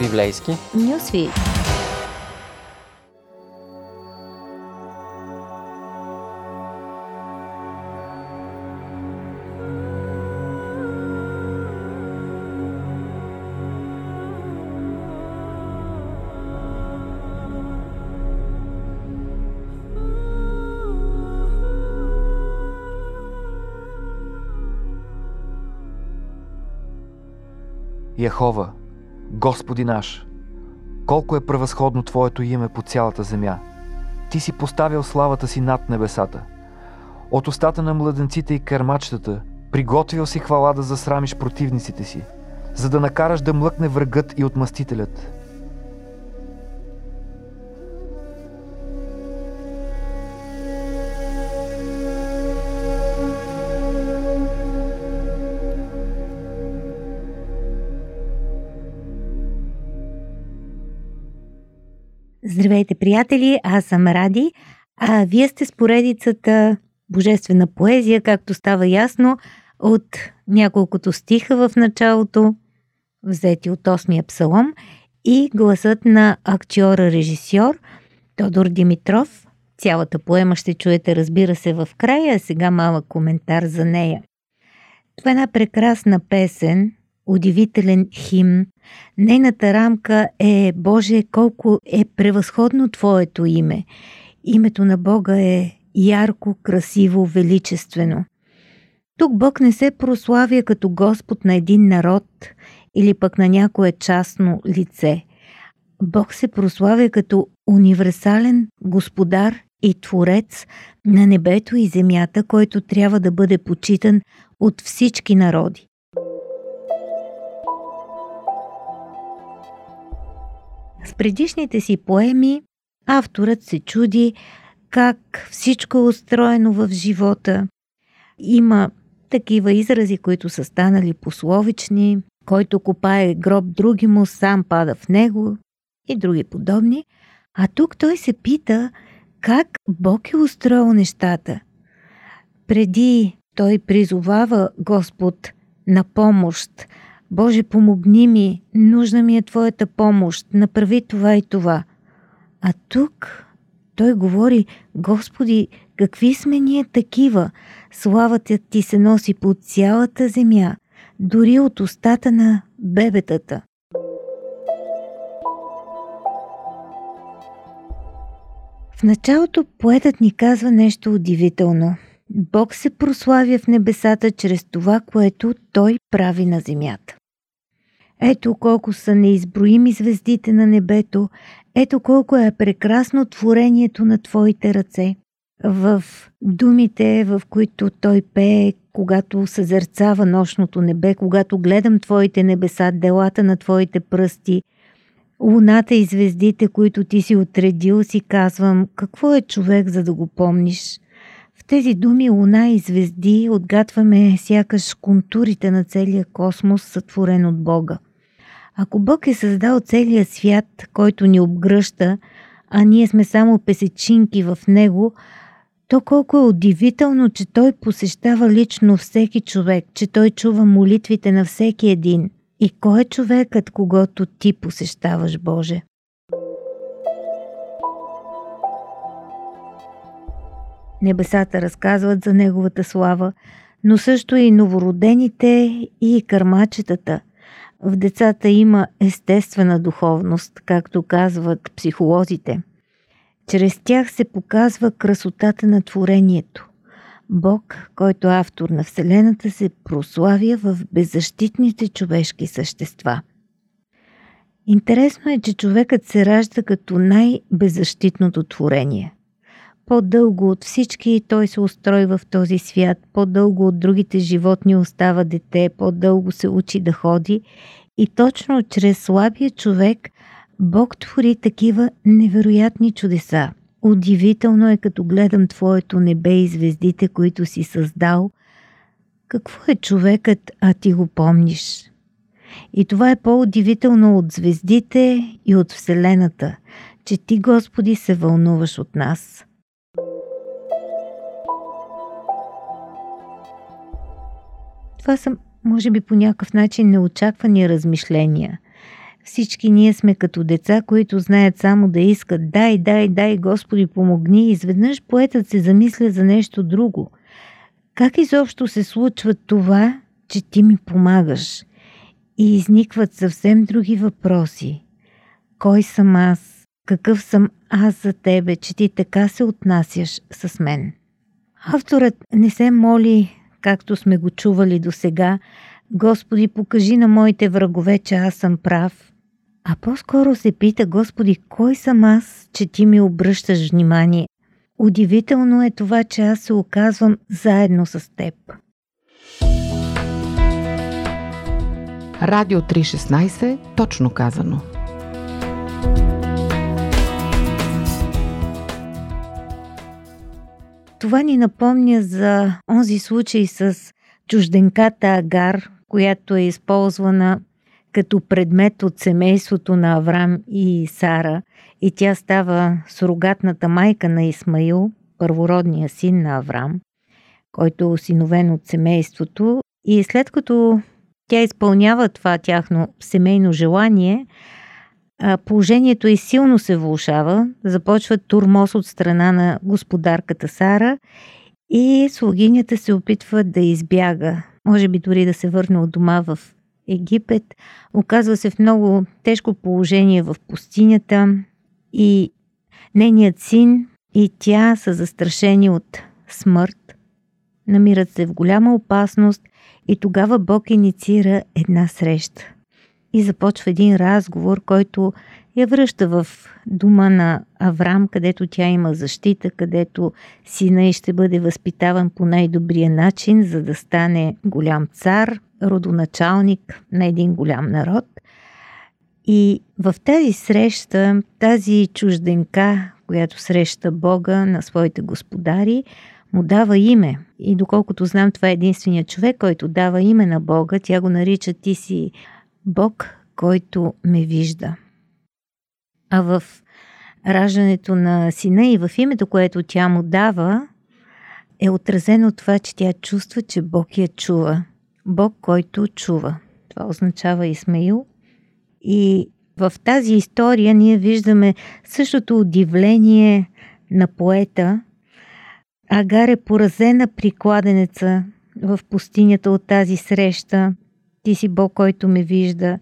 Библейски. Нюсвит. Яхова, Господи наш, колко е превъзходно Твоето име по цялата земя. Ти си поставил славата си над небесата. От устата на младенците и кърмачетата приготвил си хвала да засрамиш противниците си, за да накараш да млъкне врагът и отмъстителят. Здравейте, приятели! Аз съм Ради, а вие сте с поредицата Божествена поезия, както става ясно, от няколкото стиха в началото, взети от 8-я псалом, и гласът на актьора-режисьор Тодор Димитров. Цялата поема ще чуете, разбира се, в края, а сега малък коментар за нея. Това е една прекрасна песен, удивителен химн. Нейната рамка е Боже, колко е превъзходно Твоето име. Името на Бога е ярко, красиво, величествено. Тук Бог не се прославя като Господ на един народ или пък на някое частно лице. Бог се прославя като универсален господар и творец на небето и земята, който трябва да бъде почитан от всички народи. В предишните си поеми авторът се чуди как всичко е устроено в живота. Има такива изрази, които са станали пословични, който копае гроб други му, сам пада в него и други подобни. А тук той се пита как Бог е устроил нещата. Преди той призовава Господ на помощ, Боже, помогни ми, нужна ми е Твоята помощ, направи това и това. А тук той говори, Господи, какви сме ние такива? Славата Ти се носи по цялата земя, дори от устата на бебетата. В началото поетът ни казва нещо удивително. Бог се прославя в небесата чрез това, което Той прави на земята. Ето колко са неизброими звездите на небето, ето колко е прекрасно творението на Твоите ръце. В думите, в които Той пее, когато съзерцава нощното небе, когато гледам Твоите небеса, делата на Твоите пръсти, луната и звездите, които Ти си отредил, си казвам, какво е човек, за да го помниш? В тези думи луна и звезди отгатваме сякаш контурите на целия космос, сътворен от Бога. Ако Бог е създал целия свят, който ни обгръща, а ние сме само песечинки в него, то колко е удивително, че Той посещава лично всеки човек, че Той чува молитвите на всеки един. И кой е човекът, когато ти посещаваш, Боже? Небесата разказват за Неговата слава, но също и новородените и кърмачетата – в децата има естествена духовност, както казват психолозите. Чрез тях се показва красотата на творението. Бог, който е автор на Вселената, се прославя в беззащитните човешки същества. Интересно е, че човекът се ражда като най-беззащитното творение – по-дълго от всички той се устройва в този свят, по-дълго от другите животни остава дете, по-дълго се учи да ходи и точно чрез слабия човек Бог твори такива невероятни чудеса. Удивително е като гледам Твоето небе и звездите, които си създал. Какво е човекът, а ти го помниш? И това е по-удивително от звездите и от Вселената, че ти, Господи, се вълнуваш от нас. Това са, може би, по някакъв начин неочаквани размишления. Всички ние сме като деца, които знаят само да искат дай, дай, дай, Господи помогни. Изведнъж поетът се замисля за нещо друго. Как изобщо се случва това, че ти ми помагаш? И изникват съвсем други въпроси. Кой съм аз? Какъв съм аз за тебе, че ти така се отнасяш с мен? Авторът не се моли, както сме го чували до сега, Господи, покажи на моите врагове, че аз съм прав. А по-скоро се пита, Господи, кой съм аз, че ти ми обръщаш внимание? Удивително е това, че аз се оказвам заедно с теб. Радио 316, точно казано. Това ни напомня за онзи случай с чужденката Агар, която е използвана като предмет от семейството на Аврам и Сара. И тя става сурогатната майка на Исмаил, първородния син на Аврам, който е осиновен от семейството. И след като тя изпълнява това тяхно семейно желание, положението и силно се влушава, започва турмоз от страна на господарката Сара и слугинята се опитва да избяга, може би дори да се върне от дома в Египет. Оказва се в много тежко положение в пустинята и нейният син и тя са застрашени от смърт. Намират се в голяма опасност и тогава Бог инициира една среща. И започва един разговор, който я връща в дома на Аврам, където тя има защита, където сина й ще бъде възпитаван по най-добрия начин, за да стане голям цар, родоначалник на един голям народ. И в тази среща, тази чужденка, която среща Бога на своите господари, му дава име. И доколкото знам, това е единственият човек, който дава име на Бога. Тя го нарича Ти си Бог, който ме вижда. А в раждането на сина и в името, което тя му дава, е отразено това, че тя чувства, че Бог я чува. Бог, който чува. Това означава Исмаил. И в тази история ние виждаме същото удивление на поета. Агар е поразена при кладенеца в пустинята от тази среща. Ти си Бог, който ме вижда.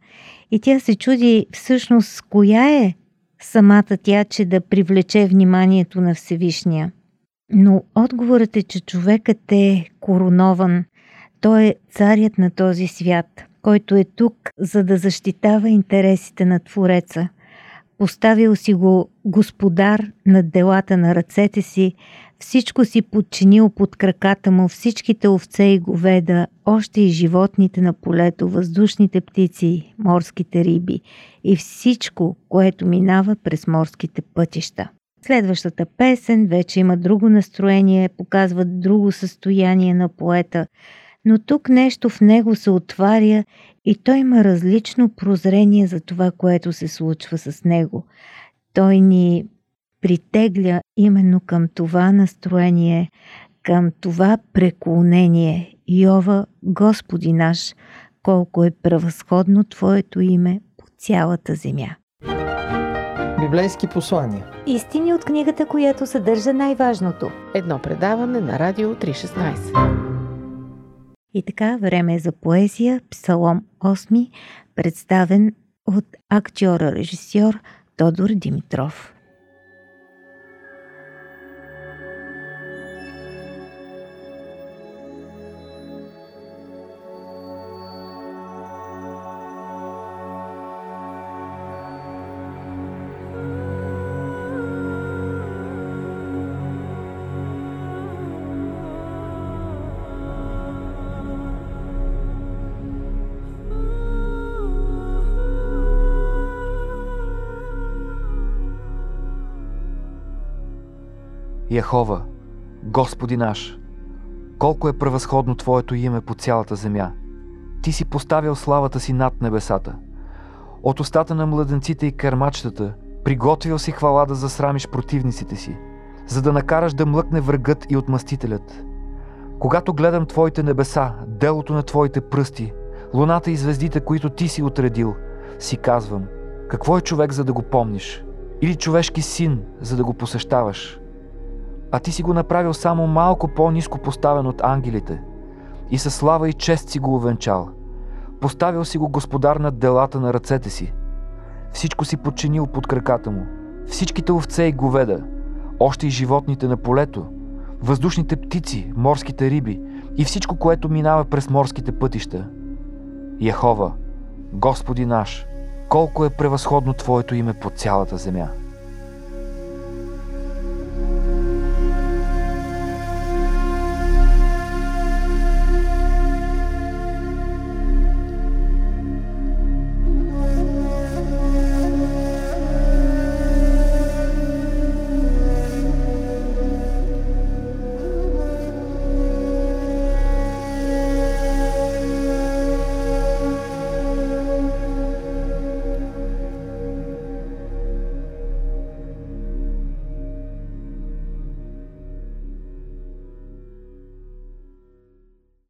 И тя се чуди всъщност коя е самата тя, че да привлече вниманието на Всевишния. Но отговорът е, че човекът е коронован. Той е царят на този свят, който е тук, за да защитава интересите на Твореца. Поставил си го господар над делата на ръцете си, всичко си подчинил под краката му, всичките овце и говеда, още и животните на полето, въздушните птици, морските риби и всичко, което минава през морските пътища. Следващата песен вече има друго настроение, показва друго състояние на поета, но тук нещо в него се отваря и той има различно прозрение за това, което се случва с него. Той ни притегля именно към това настроение, към това преклонение. Йова, Господи наш, колко е превъзходно Твоето име по цялата земя. Библейски послания. Истини от книгата, която съдържа най-важното. Едно предаване на Радио 316. И така, време е за поезия, Псалом 8, представен от актьора-режисьор Тодор Димитров. Яхова, Господи наш, колко е превъзходно Твоето име по цялата земя. Ти си поставил славата си над небесата. От устата на младенците и кърмачетата приготвил си хвала да засрамиш противниците си, за да накараш да млъкне врагът и отмъстителят. Когато гледам Твоите небеса, делото на Твоите пръсти, луната и звездите, които Ти си отредил, си казвам, какво е човек за да го помниш? Или човешки син, за да го посещаваш? А ти си го направил само малко по-низко поставен от ангелите и със слава и чест си го увенчал. Поставил си го господар над делата на ръцете си. Всичко си подчинил под краката му. Всичките овце и говеда, още и животните на полето, въздушните птици, морските риби и всичко, което минава през морските пътища. Яхова, Господи наш, колко е превъзходно Твоето име по цялата земя.